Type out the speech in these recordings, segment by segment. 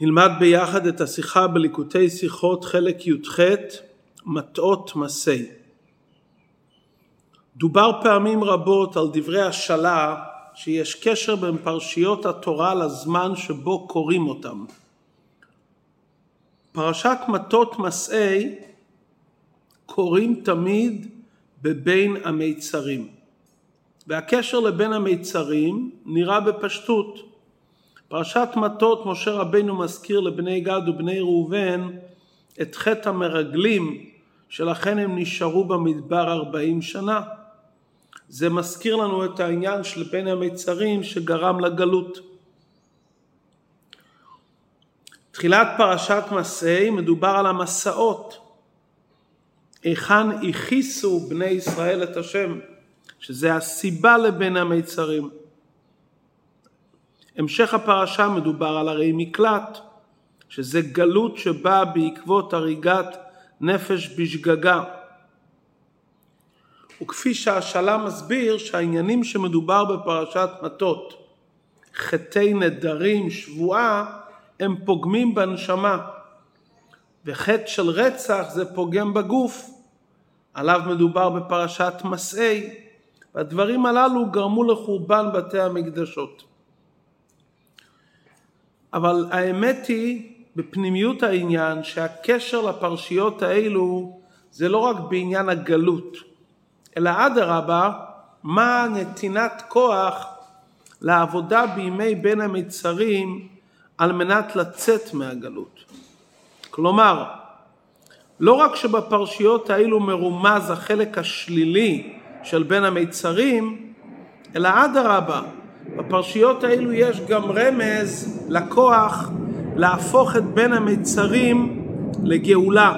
נלמד ביחד את השיחה בליקוטי שיחות חלק י"ח מטעות מסי. דובר פעמים רבות על דברי השאלה שיש קשר בין פרשיות התורה לזמן שבו קוראים אותם. פרשת מטות מסעי קוראים תמיד בבין המיצרים והקשר לבין המיצרים נראה בפשטות פרשת מטות משה רבנו מזכיר לבני גד ובני ראובן את חטא המרגלים שלכן הם נשארו במדבר ארבעים שנה. זה מזכיר לנו את העניין של בין המיצרים שגרם לגלות. תחילת פרשת מסעי מדובר על המסעות. היכן הכיסו בני ישראל את השם, שזה הסיבה לבין המיצרים. המשך הפרשה מדובר על ערי מקלט, שזה גלות שבאה בעקבות הריגת נפש בשגגה. וכפי שהשאלה מסביר שהעניינים שמדובר בפרשת מטות, חטאי נדרים, שבועה, הם פוגמים בנשמה, וחטא של רצח זה פוגם בגוף, עליו מדובר בפרשת מסעי, והדברים הללו גרמו לחורבן בתי המקדשות. אבל האמת היא בפנימיות העניין שהקשר לפרשיות האלו זה לא רק בעניין הגלות, אלא אדרבה, מה נתינת כוח לעבודה בימי בין המצרים על מנת לצאת מהגלות. כלומר, לא רק שבפרשיות האלו מרומז החלק השלילי של בין המצרים, אלא אדרבה, בפרשיות האלו יש גם רמז לכוח להפוך את בין המיצרים לגאולה.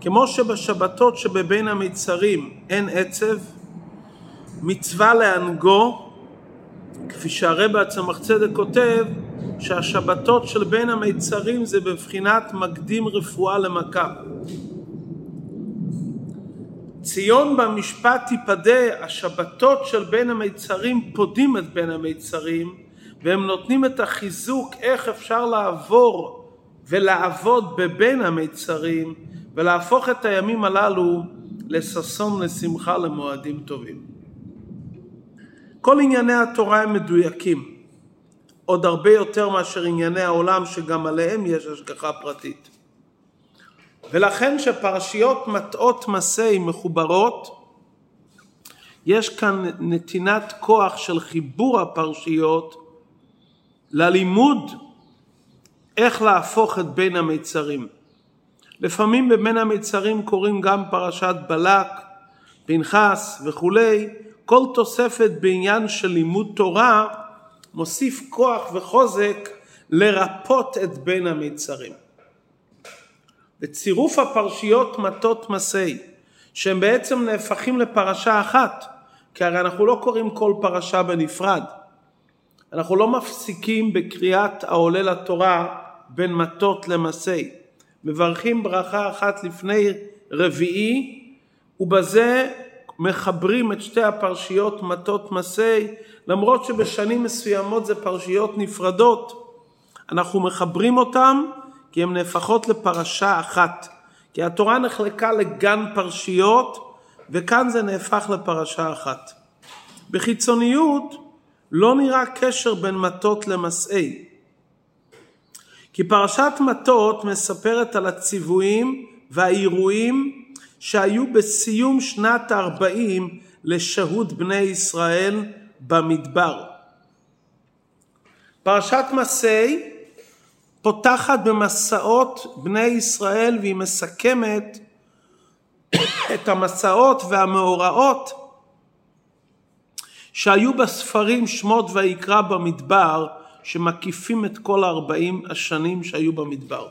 כמו שבשבתות שבבין המיצרים אין עצב, מצווה להנגו, כפי שהרבא הצמח צדק כותב, שהשבתות של בין המיצרים זה בבחינת מקדים רפואה למכה. ציון במשפט תיפדה, השבתות של בין המיצרים פודים את בין המיצרים והם נותנים את החיזוק איך אפשר לעבור ולעבוד בבין המיצרים ולהפוך את הימים הללו לששון, לשמחה, למועדים טובים. כל ענייני התורה הם מדויקים, עוד הרבה יותר מאשר ענייני העולם שגם עליהם יש השגחה פרטית. ולכן שפרשיות מטעות מסי מחוברות, יש כאן נתינת כוח של חיבור הפרשיות ללימוד איך להפוך את בין המיצרים. לפעמים בבין המיצרים קוראים גם פרשת בלק, פנחס וכולי, כל תוספת בעניין של לימוד תורה מוסיף כוח וחוזק לרפות את בין המיצרים. וצירוף הפרשיות מטות מסי, שהם בעצם נהפכים לפרשה אחת, כי הרי אנחנו לא קוראים כל פרשה בנפרד. אנחנו לא מפסיקים בקריאת העולה לתורה בין מטות למסי. מברכים ברכה אחת לפני רביעי, ובזה מחברים את שתי הפרשיות מטות מסי, למרות שבשנים מסוימות זה פרשיות נפרדות, אנחנו מחברים אותם כי הן נהפכות לפרשה אחת. כי התורה נחלקה לגן פרשיות, וכאן זה נהפך לפרשה אחת. בחיצוניות לא נראה קשר בין מטות למסעי. כי פרשת מטות מספרת על הציוויים והאירועים שהיו בסיום שנת הארבעים לשהות בני ישראל במדבר. פרשת מסעי פותחת במסעות בני ישראל והיא מסכמת את המסעות והמאורעות שהיו בספרים שמות ויקרא במדבר שמקיפים את כל הארבעים השנים שהיו במדבר.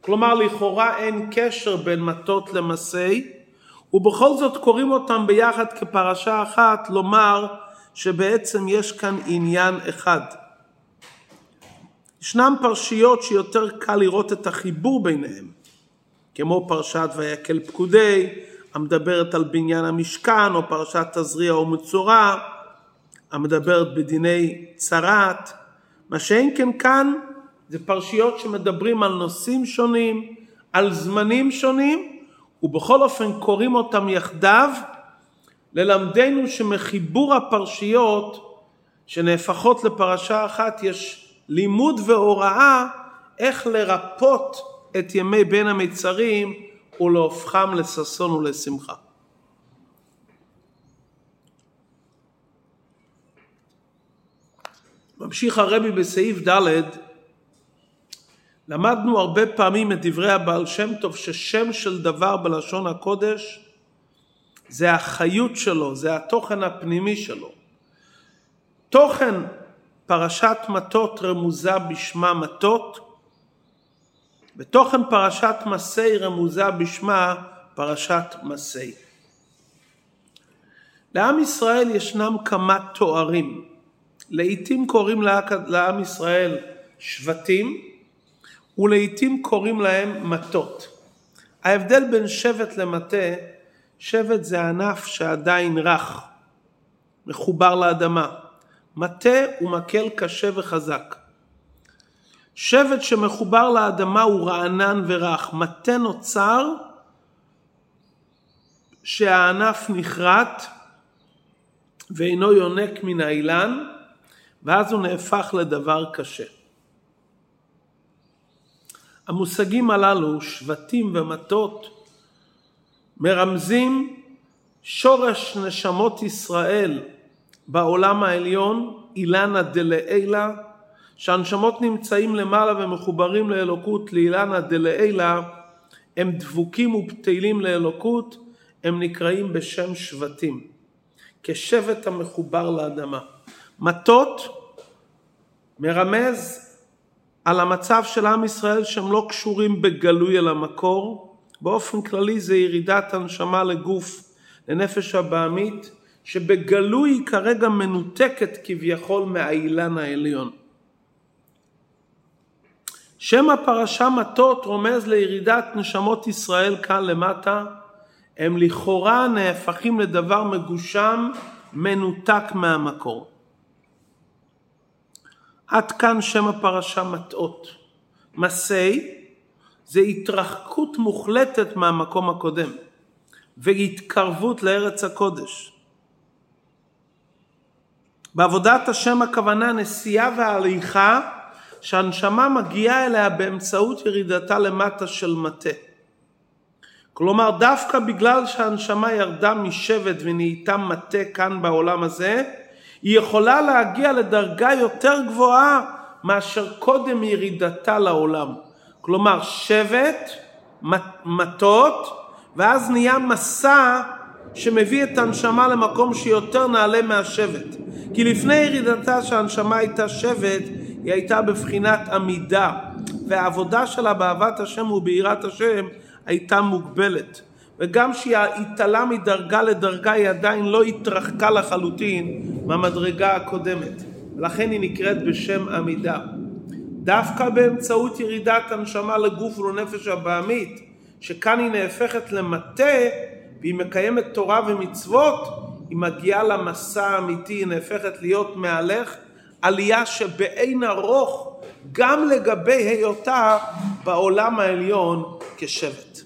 כלומר לכאורה אין קשר בין מטות למסי ובכל זאת קוראים אותם ביחד כפרשה אחת לומר שבעצם יש כאן עניין אחד. ישנם פרשיות שיותר קל לראות את החיבור ביניהם, כמו פרשת ויקל פקודי, המדברת על בניין המשכן, או פרשת תזריע ומצורע, המדברת בדיני צרת, מה שאין כן כאן זה פרשיות שמדברים על נושאים שונים, על זמנים שונים, ובכל אופן קוראים אותם יחדיו, ללמדנו שמחיבור הפרשיות שנהפכות לפרשה אחת יש לימוד והוראה איך לרפות את ימי בין המצרים ולהופכם לששון ולשמחה. ממשיך הרבי בסעיף ד' למדנו הרבה פעמים את דברי הבעל שם טוב ששם של דבר בלשון הקודש זה החיות שלו, זה התוכן הפנימי שלו. תוכן פרשת מטות רמוזה בשמה מטות, בתוכן פרשת מסי רמוזה בשמה פרשת מסי. לעם ישראל ישנם כמה תוארים. לעתים קוראים לעם ישראל שבטים ולעתים קוראים להם מטות. ההבדל בין שבט למטה, שבט זה ענף שעדיין רך, מחובר לאדמה. מטה הוא מקל קשה וחזק. שבט שמחובר לאדמה הוא רענן ורך. מטה נוצר שהענף נכרת ואינו יונק מן האילן, ואז הוא נהפך לדבר קשה. המושגים הללו, שבטים ומטות, מרמזים שורש נשמות ישראל בעולם העליון, אילנה דלעילה, שהנשמות נמצאים למעלה ומחוברים לאלוקות, לאילנה דלעילה, הם דבוקים ובטלים לאלוקות, הם נקראים בשם שבטים, כשבט המחובר לאדמה. מטות מרמז על המצב של עם ישראל שהם לא קשורים בגלוי אל המקור, באופן כללי זה ירידת הנשמה לגוף, לנפש הבעמית, שבגלוי היא כרגע מנותקת כביכול מהאילן העליון. שם הפרשה מטות רומז לירידת נשמות ישראל כאן למטה, הם לכאורה נהפכים לדבר מגושם, מנותק מהמקור. עד כאן שם הפרשה מטעות. מסי זה התרחקות מוחלטת מהמקום הקודם והתקרבות לארץ הקודש. בעבודת השם הכוונה נסיעה והליכה שהנשמה מגיעה אליה באמצעות ירידתה למטה של מטה. כלומר דווקא בגלל שהנשמה ירדה משבט ונהייתה מטה כאן בעולם הזה, היא יכולה להגיע לדרגה יותר גבוהה מאשר קודם ירידתה לעולם. כלומר שבט, מטות, ואז נהיה מסע שמביא את הנשמה למקום שיותר נעלה מהשבט. כי לפני ירידתה שהנשמה הייתה שבט, היא הייתה בבחינת עמידה, והעבודה שלה באהבת השם וביראת השם הייתה מוגבלת. וגם שהיא התעלה מדרגה לדרגה היא עדיין לא התרחקה לחלוטין מהמדרגה הקודמת. לכן היא נקראת בשם עמידה. דווקא באמצעות ירידת הנשמה לגוף ולנפש הבעמית, שכאן היא נהפכת למטה והיא מקיימת תורה ומצוות, היא מגיעה למסע האמיתי, היא נהפכת להיות מהלך, עלייה שבאין ארוך גם לגבי היותה בעולם העליון כשבט.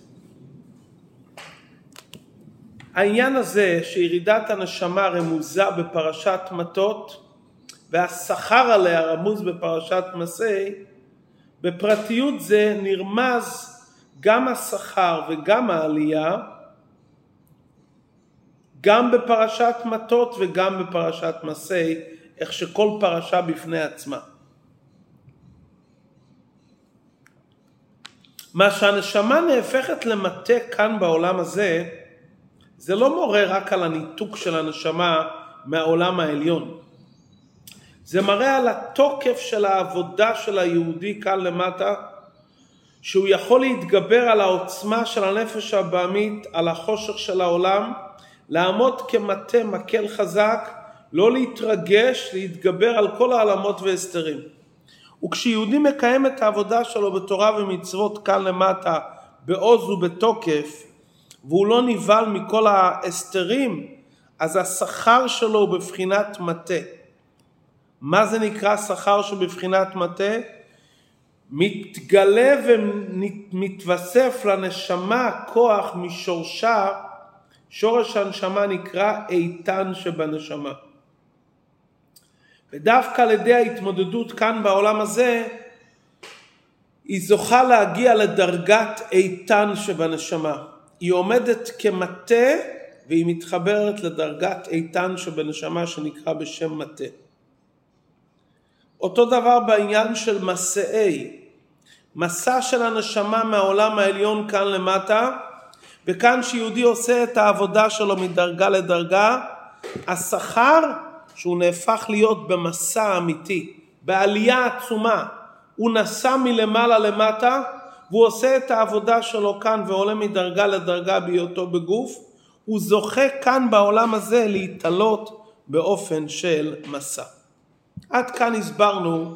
העניין הזה שירידת הנשמה רמוזה בפרשת מטות והשכר עליה רמוז בפרשת מסי, בפרטיות זה נרמז גם השכר וגם העלייה, גם בפרשת מטות וגם בפרשת מסי, איך שכל פרשה בפני עצמה. מה שהנשמה נהפכת למטה כאן בעולם הזה, זה לא מורה רק על הניתוק של הנשמה מהעולם העליון. זה מראה על התוקף של העבודה של היהודי כאן למטה, שהוא יכול להתגבר על העוצמה של הנפש הבעמית, על החושך של העולם, לעמוד כמטה מקל חזק, לא להתרגש, להתגבר על כל העלמות והסתרים. וכשיהודי מקיים את העבודה שלו בתורה ומצוות כאן למטה, בעוז ובתוקף, והוא לא נבהל מכל ההסתרים, אז השכר שלו הוא בבחינת מטה. מה זה נקרא שכר שבבחינת מטה? מתגלה ומתווסף לנשמה כוח משורשה, שורש הנשמה נקרא איתן שבנשמה. ודווקא על ידי ההתמודדות כאן בעולם הזה, היא זוכה להגיע לדרגת איתן שבנשמה. היא עומדת כמטה והיא מתחברת לדרגת איתן שבנשמה שנקרא בשם מטה. אותו דבר בעניין של מסעי, מסע של הנשמה מהעולם העליון כאן למטה, וכאן שיהודי עושה את העבודה שלו מדרגה לדרגה, השכר שהוא נהפך להיות במסע אמיתי, בעלייה עצומה, הוא נסע מלמעלה למטה והוא עושה את העבודה שלו כאן ועולה מדרגה לדרגה בהיותו בגוף, הוא זוכה כאן בעולם הזה להתעלות באופן של מסע. עד כאן הסברנו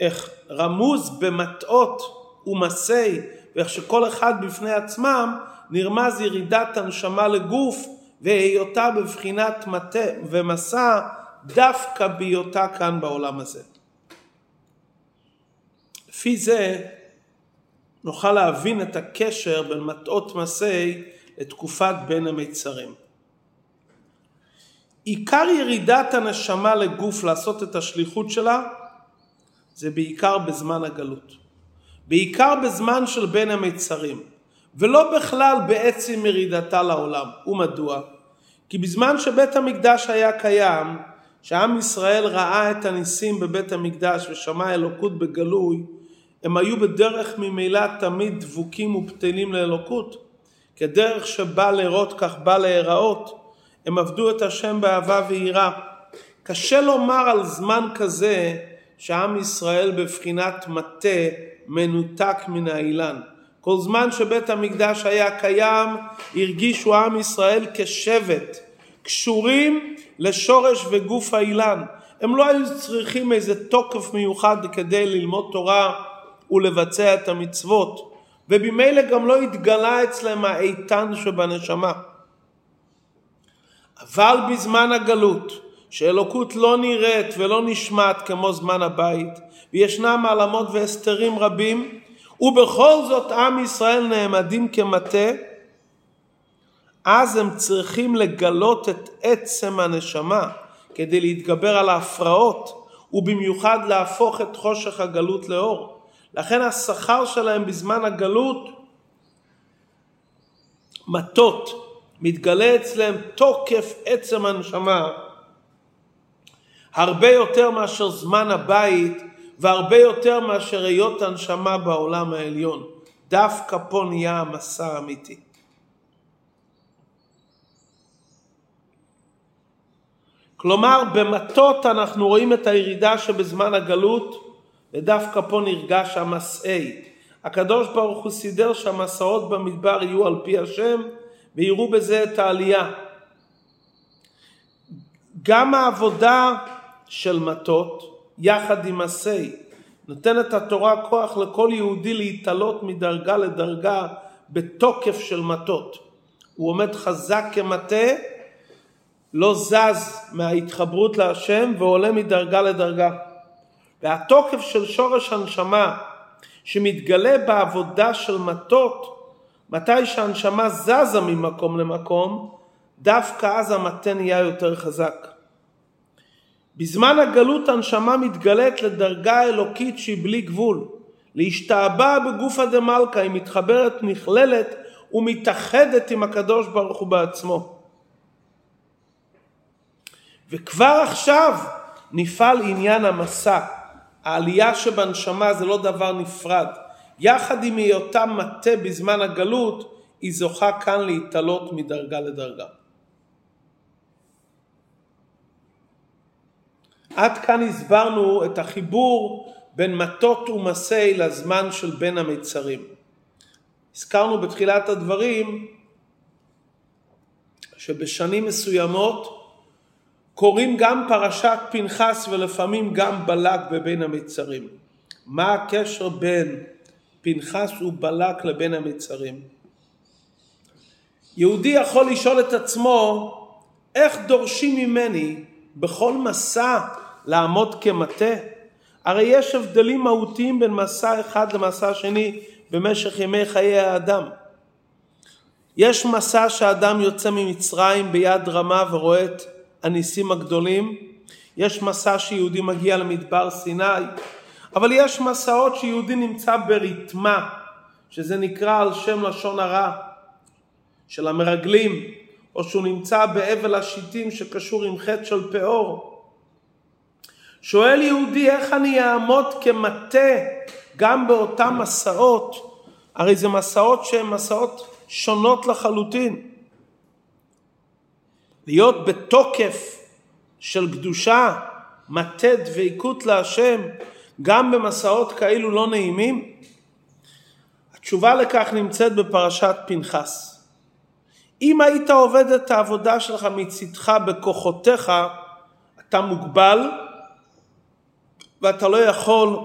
איך רמוז במטעות ומסי ואיך שכל אחד בפני עצמם נרמז ירידת הנשמה לגוף והיותה בבחינת מטה ומסע דווקא בהיותה כאן בעולם הזה. לפי זה נוכל להבין את הקשר בין מטעות מסי לתקופת בין המצרים. עיקר ירידת הנשמה לגוף לעשות את השליחות שלה זה בעיקר בזמן הגלות. בעיקר בזמן של בין המצרים, ולא בכלל בעצם ירידתה לעולם. ומדוע? כי בזמן שבית המקדש היה קיים, שעם ישראל ראה את הניסים בבית המקדש ושמע אלוקות בגלוי, הם היו בדרך ממילא תמיד דבוקים ובטלים לאלוקות, כדרך שבא לראות כך בא להיראות, הם עבדו את השם באהבה ויראה. קשה לומר על זמן כזה שעם ישראל בבחינת מטה מנותק מן האילן. כל זמן שבית המקדש היה קיים, הרגישו עם ישראל כשבט, קשורים לשורש וגוף האילן. הם לא היו צריכים איזה תוקף מיוחד כדי ללמוד תורה ולבצע את המצוות, ובמילא גם לא התגלה אצלם האיתן שבנשמה. אבל בזמן הגלות, שאלוקות לא נראית ולא נשמעת כמו זמן הבית, וישנם העלמות והסתרים רבים, ובכל זאת עם ישראל נעמדים כמטה, אז הם צריכים לגלות את עצם הנשמה כדי להתגבר על ההפרעות, ובמיוחד להפוך את חושך הגלות לאור. לכן השכר שלהם בזמן הגלות מטות, מתגלה אצלם תוקף עצם הנשמה הרבה יותר מאשר זמן הבית והרבה יותר מאשר היות הנשמה בעולם העליון. דווקא פה נהיה המסע האמיתי. כלומר, במטות אנחנו רואים את הירידה שבזמן הגלות, ודווקא פה נרגש המסעי. הקדוש ברוך הוא סידר שהמסעות במדבר יהיו על פי השם, ויראו בזה את העלייה. גם העבודה של מטות יחד עם הסי נותנת התורה כוח לכל יהודי להתעלות מדרגה לדרגה בתוקף של מטות. הוא עומד חזק כמטה, לא זז מההתחברות להשם ועולה מדרגה לדרגה. והתוקף של שורש הנשמה שמתגלה בעבודה של מטות מתי שהנשמה זזה ממקום למקום, דווקא אז המטה נהיה יותר חזק. בזמן הגלות הנשמה מתגלית לדרגה אלוקית שהיא בלי גבול. להשתעבע בגופה דמלכה, היא מתחברת, נכללת ומתאחדת עם הקדוש ברוך הוא בעצמו. וכבר עכשיו נפעל עניין המסע. העלייה שבנשמה זה לא דבר נפרד. יחד עם היותה מטה בזמן הגלות, היא זוכה כאן להתעלות מדרגה לדרגה. עד כאן הסברנו את החיבור בין מטות ומסי לזמן של בין המצרים. הזכרנו בתחילת הדברים שבשנים מסוימות קוראים גם פרשת פנחס ולפעמים גם בלק בבין המצרים. מה הקשר בין פנחס ובלק לבין המצרים. יהודי יכול לשאול את עצמו איך דורשים ממני בכל מסע לעמוד כמטה? הרי יש הבדלים מהותיים בין מסע אחד למסע שני במשך ימי חיי האדם. יש מסע שאדם יוצא ממצרים ביד רמה ורואה את הניסים הגדולים, יש מסע שיהודי מגיע למדבר סיני, אבל יש מסעות שיהודי נמצא בריתמה, שזה נקרא על שם לשון הרע של המרגלים, או שהוא נמצא באבל השיטים שקשור עם חטא של פאור. שואל יהודי איך אני אעמוד כמטה גם באותם מסעות, הרי זה מסעות שהן מסעות שונות לחלוטין. להיות בתוקף של קדושה, מטה דבקות להשם, גם במסעות כאלו לא נעימים? התשובה לכך נמצאת בפרשת פנחס. אם היית עובד את העבודה שלך מצדך בכוחותיך, אתה מוגבל ואתה לא יכול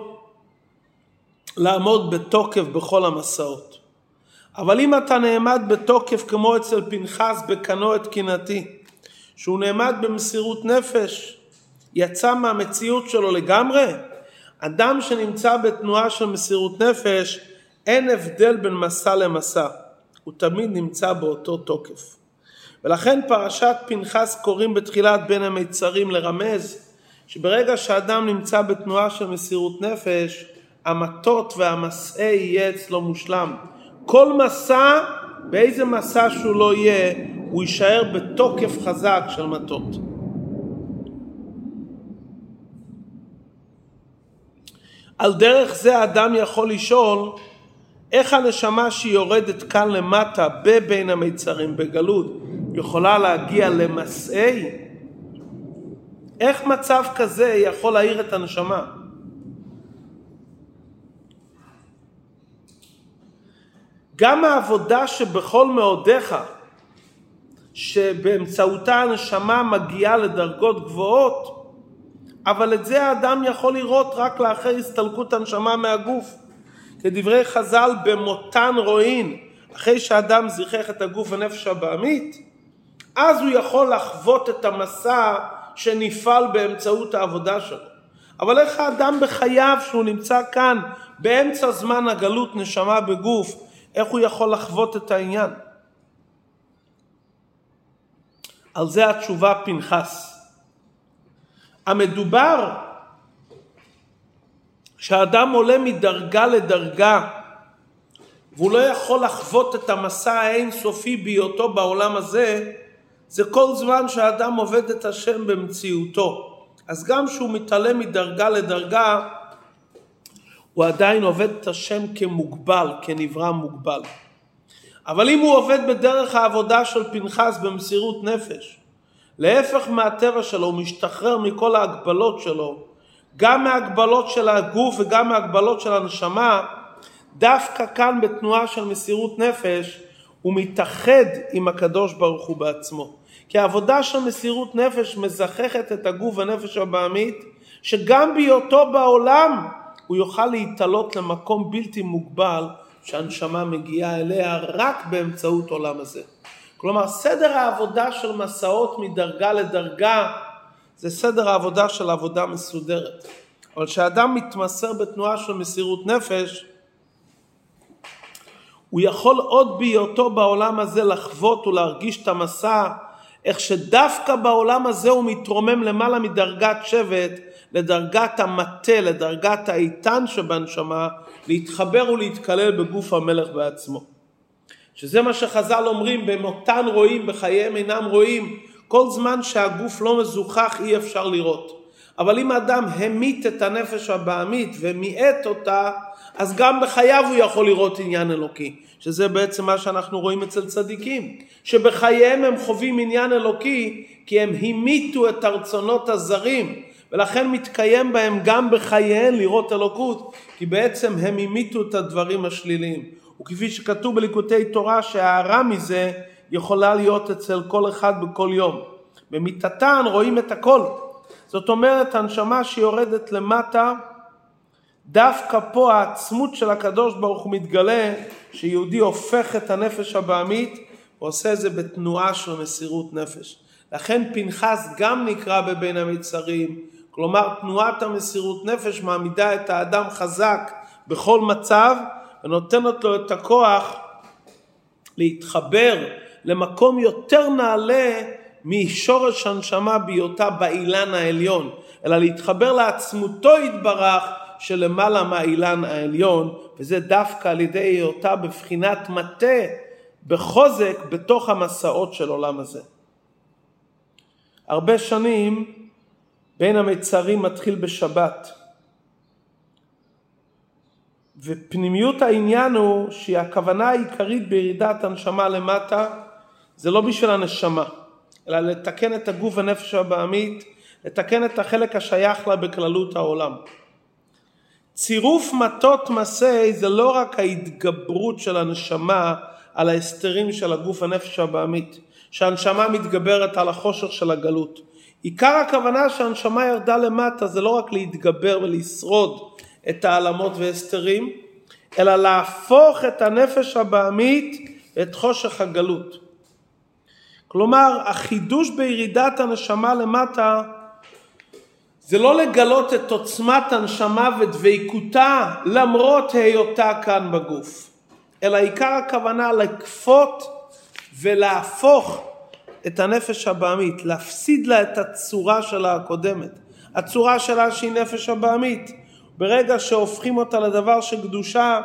לעמוד בתוקף בכל המסעות. אבל אם אתה נעמד בתוקף כמו אצל פנחס בקנו את קנאתי, שהוא נעמד במסירות נפש, יצא מהמציאות שלו לגמרי, אדם שנמצא בתנועה של מסירות נפש, אין הבדל בין מסע למסע, הוא תמיד נמצא באותו תוקף. ולכן פרשת פנחס קוראים בתחילת בין המיצרים לרמז שברגע שאדם נמצא בתנועה של מסירות נפש, המטות והמסעה יהיה אצלו מושלם. כל מסע, באיזה מסע שהוא לא יהיה, הוא יישאר בתוקף חזק של מטות. על דרך זה האדם יכול לשאול איך הנשמה שהיא יורדת כאן למטה בבין המיצרים בגלות יכולה להגיע למסעי? איך מצב כזה יכול להעיר את הנשמה? גם העבודה שבכל מאודיך, שבאמצעותה הנשמה מגיעה לדרגות גבוהות, אבל את זה האדם יכול לראות רק לאחר הסתלקות הנשמה מהגוף. כדברי חז"ל, במותן רואין, אחרי שאדם זיכך את הגוף ונפש הבעמית, אז הוא יכול לחוות את המסע שנפעל באמצעות העבודה שלו. אבל איך האדם בחייו, שהוא נמצא כאן באמצע זמן הגלות נשמה בגוף, איך הוא יכול לחוות את העניין? על זה התשובה פנחס. המדובר שהאדם עולה מדרגה לדרגה והוא לא יכול לחוות את המסע האינסופי בהיותו בעולם הזה, זה כל זמן שהאדם עובד את השם במציאותו. אז גם כשהוא מתעלה מדרגה לדרגה, הוא עדיין עובד את השם כמוגבל, כנברא מוגבל. אבל אם הוא עובד בדרך העבודה של פנחס במסירות נפש, להפך מהטבע שלו, הוא משתחרר מכל ההגבלות שלו, גם מההגבלות של הגוף וגם מההגבלות של הנשמה, דווקא כאן בתנועה של מסירות נפש, הוא מתאחד עם הקדוש ברוך הוא בעצמו. כי העבודה של מסירות נפש מזככת את הגוף והנפש הבעמית, שגם בהיותו בעולם הוא יוכל להתעלות למקום בלתי מוגבל שהנשמה מגיעה אליה רק באמצעות עולם הזה. כלומר, סדר העבודה של מסעות מדרגה לדרגה זה סדר העבודה של עבודה מסודרת. אבל כשאדם מתמסר בתנועה של מסירות נפש, הוא יכול עוד בהיותו בעולם הזה לחוות ולהרגיש את המסע, איך שדווקא בעולם הזה הוא מתרומם למעלה מדרגת שבט לדרגת המטה, לדרגת האיתן שבנשמה, להתחבר ולהתקלל בגוף המלך בעצמו. שזה מה שחז"ל אומרים, במותן רואים, בחייהם אינם רואים, כל זמן שהגוף לא מזוכח אי אפשר לראות. אבל אם האדם המית את הנפש הבעמית ומיעט אותה, אז גם בחייו הוא יכול לראות עניין אלוקי. שזה בעצם מה שאנחנו רואים אצל צדיקים. שבחייהם הם חווים עניין אלוקי כי הם המיתו את הרצונות הזרים. ולכן מתקיים בהם גם בחייהם לראות אלוקות, כי בעצם הם המיתו את הדברים השליליים. וכפי שכתוב בליקוטי תורה שההערה מזה יכולה להיות אצל כל אחד בכל יום. במיתתן רואים את הכל. זאת אומרת, הנשמה שיורדת למטה, דווקא פה העצמות של הקדוש ברוך הוא מתגלה, שיהודי הופך את הנפש הבעמית ועושה את זה בתנועה של מסירות נפש. לכן פנחס גם נקרא בבין המצרים, כלומר תנועת המסירות נפש מעמידה את האדם חזק בכל מצב ונותנת לו את הכוח להתחבר למקום יותר נעלה משורש הנשמה בהיותה באילן העליון, אלא להתחבר לעצמותו יתברך שלמעלה מהאילן העליון, וזה דווקא על ידי היותה בבחינת מטה בחוזק בתוך המסעות של עולם הזה. הרבה שנים בין המצרים מתחיל בשבת. ופנימיות העניין הוא שהכוונה העיקרית בירידת הנשמה למטה זה לא בשביל הנשמה, אלא לתקן את הגוף והנפש הבעמית, לתקן את החלק השייך לה בכללות העולם. צירוף מטות מסי זה לא רק ההתגברות של הנשמה על ההסתרים של הגוף הנפש הבעמית, שהנשמה מתגברת על החושך של הגלות. עיקר הכוונה שהנשמה ירדה למטה זה לא רק להתגבר ולשרוד את העלמות והסתרים, אלא להפוך את הנפש הבעמית ואת חושך הגלות. כלומר, החידוש בירידת הנשמה למטה זה לא לגלות את עוצמת הנשמה ודבקותה למרות היותה כאן בגוף, אלא עיקר הכוונה לכפות ולהפוך את הנפש הבעמית, להפסיד לה את הצורה שלה הקודמת. הצורה שלה שהיא נפש הבעמית. ברגע שהופכים אותה לדבר של קדושה,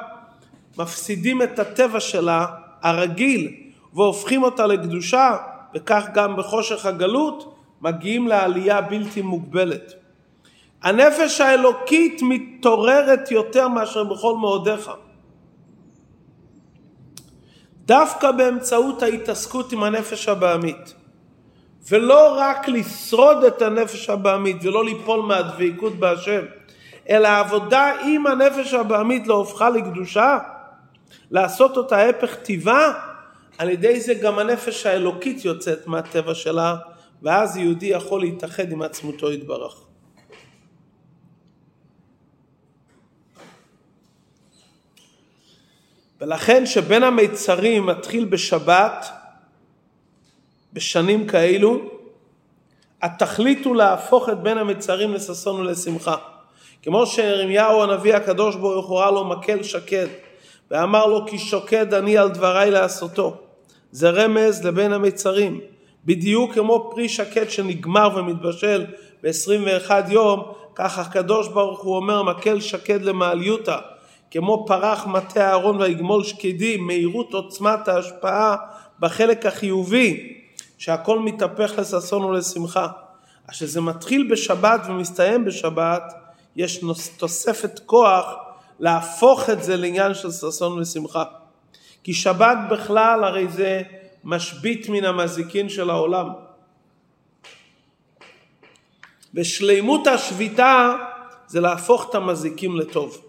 מפסידים את הטבע שלה, הרגיל, והופכים אותה לקדושה, וכך גם בחושך הגלות, מגיעים לעלייה בלתי מוגבלת. הנפש האלוקית מתעוררת יותר מאשר בכל מאודיך. דווקא באמצעות ההתעסקות עם הנפש הבעמית. ולא רק לשרוד את הנפש הבעמית ולא ליפול מהדבקות בהשם, אלא העבודה עם הנפש הבעמית לא הופכה לקדושה, לעשות אותה הפך טיבה, על ידי זה גם הנפש האלוקית יוצאת מהטבע שלה, ואז יהודי יכול להתאחד עם עצמותו יתברך. ולכן שבין המיצרים מתחיל בשבת, בשנים כאלו, התכלית הוא להפוך את בין המצרים לששון ולשמחה. כמו שירמיהו הנביא הקדוש ברוך הוא ראה לו מקל שקד, ואמר לו כי שוקד אני על דבריי לעשותו. זה רמז לבין המצרים. בדיוק כמו פרי שקד שנגמר ומתבשל ב-21 יום, כך הקדוש ברוך הוא אומר מקל שקד למעליותה. כמו פרח מטה אהרון ויגמול שקדים, מהירות עוצמת ההשפעה בחלק החיובי, שהכל מתהפך לששון ולשמחה. אז כשזה מתחיל בשבת ומסתיים בשבת, יש תוספת כוח להפוך את זה לעניין של ששון ושמחה. כי שבת בכלל הרי זה משבית מן המזיקין של העולם. ושלימות השביתה זה להפוך את המזיקים לטוב.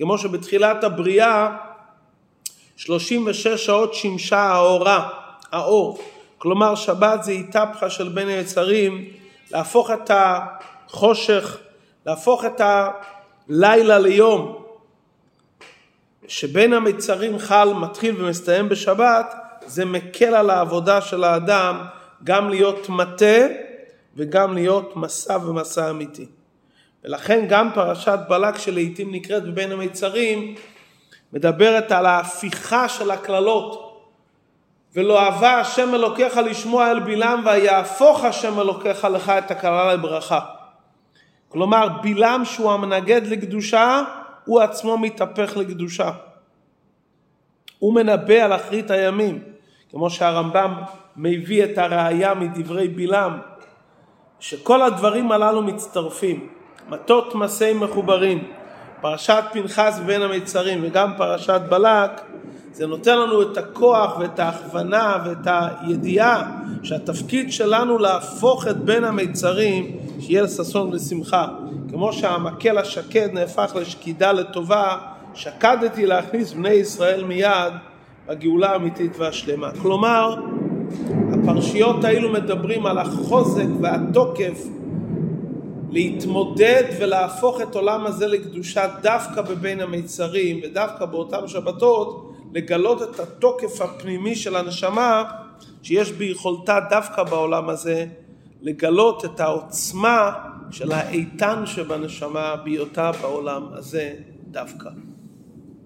כמו שבתחילת הבריאה 36 שעות שימשה האורה, האור. כלומר שבת זה איתפחה של בין היצרים, להפוך את החושך, להפוך את הלילה ליום. שבין המצרים חל מתחיל ומסתיים בשבת, זה מקל על העבודה של האדם גם להיות מטה וגם להיות מסע ומסע אמיתי. ולכן גם פרשת בלק שלעיתים נקראת בבין המיצרים מדברת על ההפיכה של הקללות ולא אהבה השם אלוקיך לשמוע אל בלעם ויהפוך השם אלוקיך לך את הקללה לברכה. כלומר בלעם שהוא המנגד לקדושה הוא עצמו מתהפך לקדושה. הוא מנבא על אחרית הימים כמו שהרמב"ם מביא את הראייה מדברי בלעם שכל הדברים הללו מצטרפים מטות מסי מחוברים, פרשת פנחס בין המיצרים וגם פרשת בלק, זה נותן לנו את הכוח ואת ההכוונה ואת הידיעה שהתפקיד שלנו להפוך את בין המיצרים שיהיה לששון ולשמחה. כמו שהמקל השקד נהפך לשקידה לטובה, שקדתי להכניס בני ישראל מיד בגאולה האמיתית והשלמה. כלומר, הפרשיות האלו מדברים על החוזק והתוקף להתמודד ולהפוך את עולם הזה לקדושה דווקא בבין המיצרים ודווקא באותן שבתות לגלות את התוקף הפנימי של הנשמה שיש ביכולתה דווקא בעולם הזה לגלות את העוצמה של האיתן שבנשמה בהיותה בעולם הזה דווקא.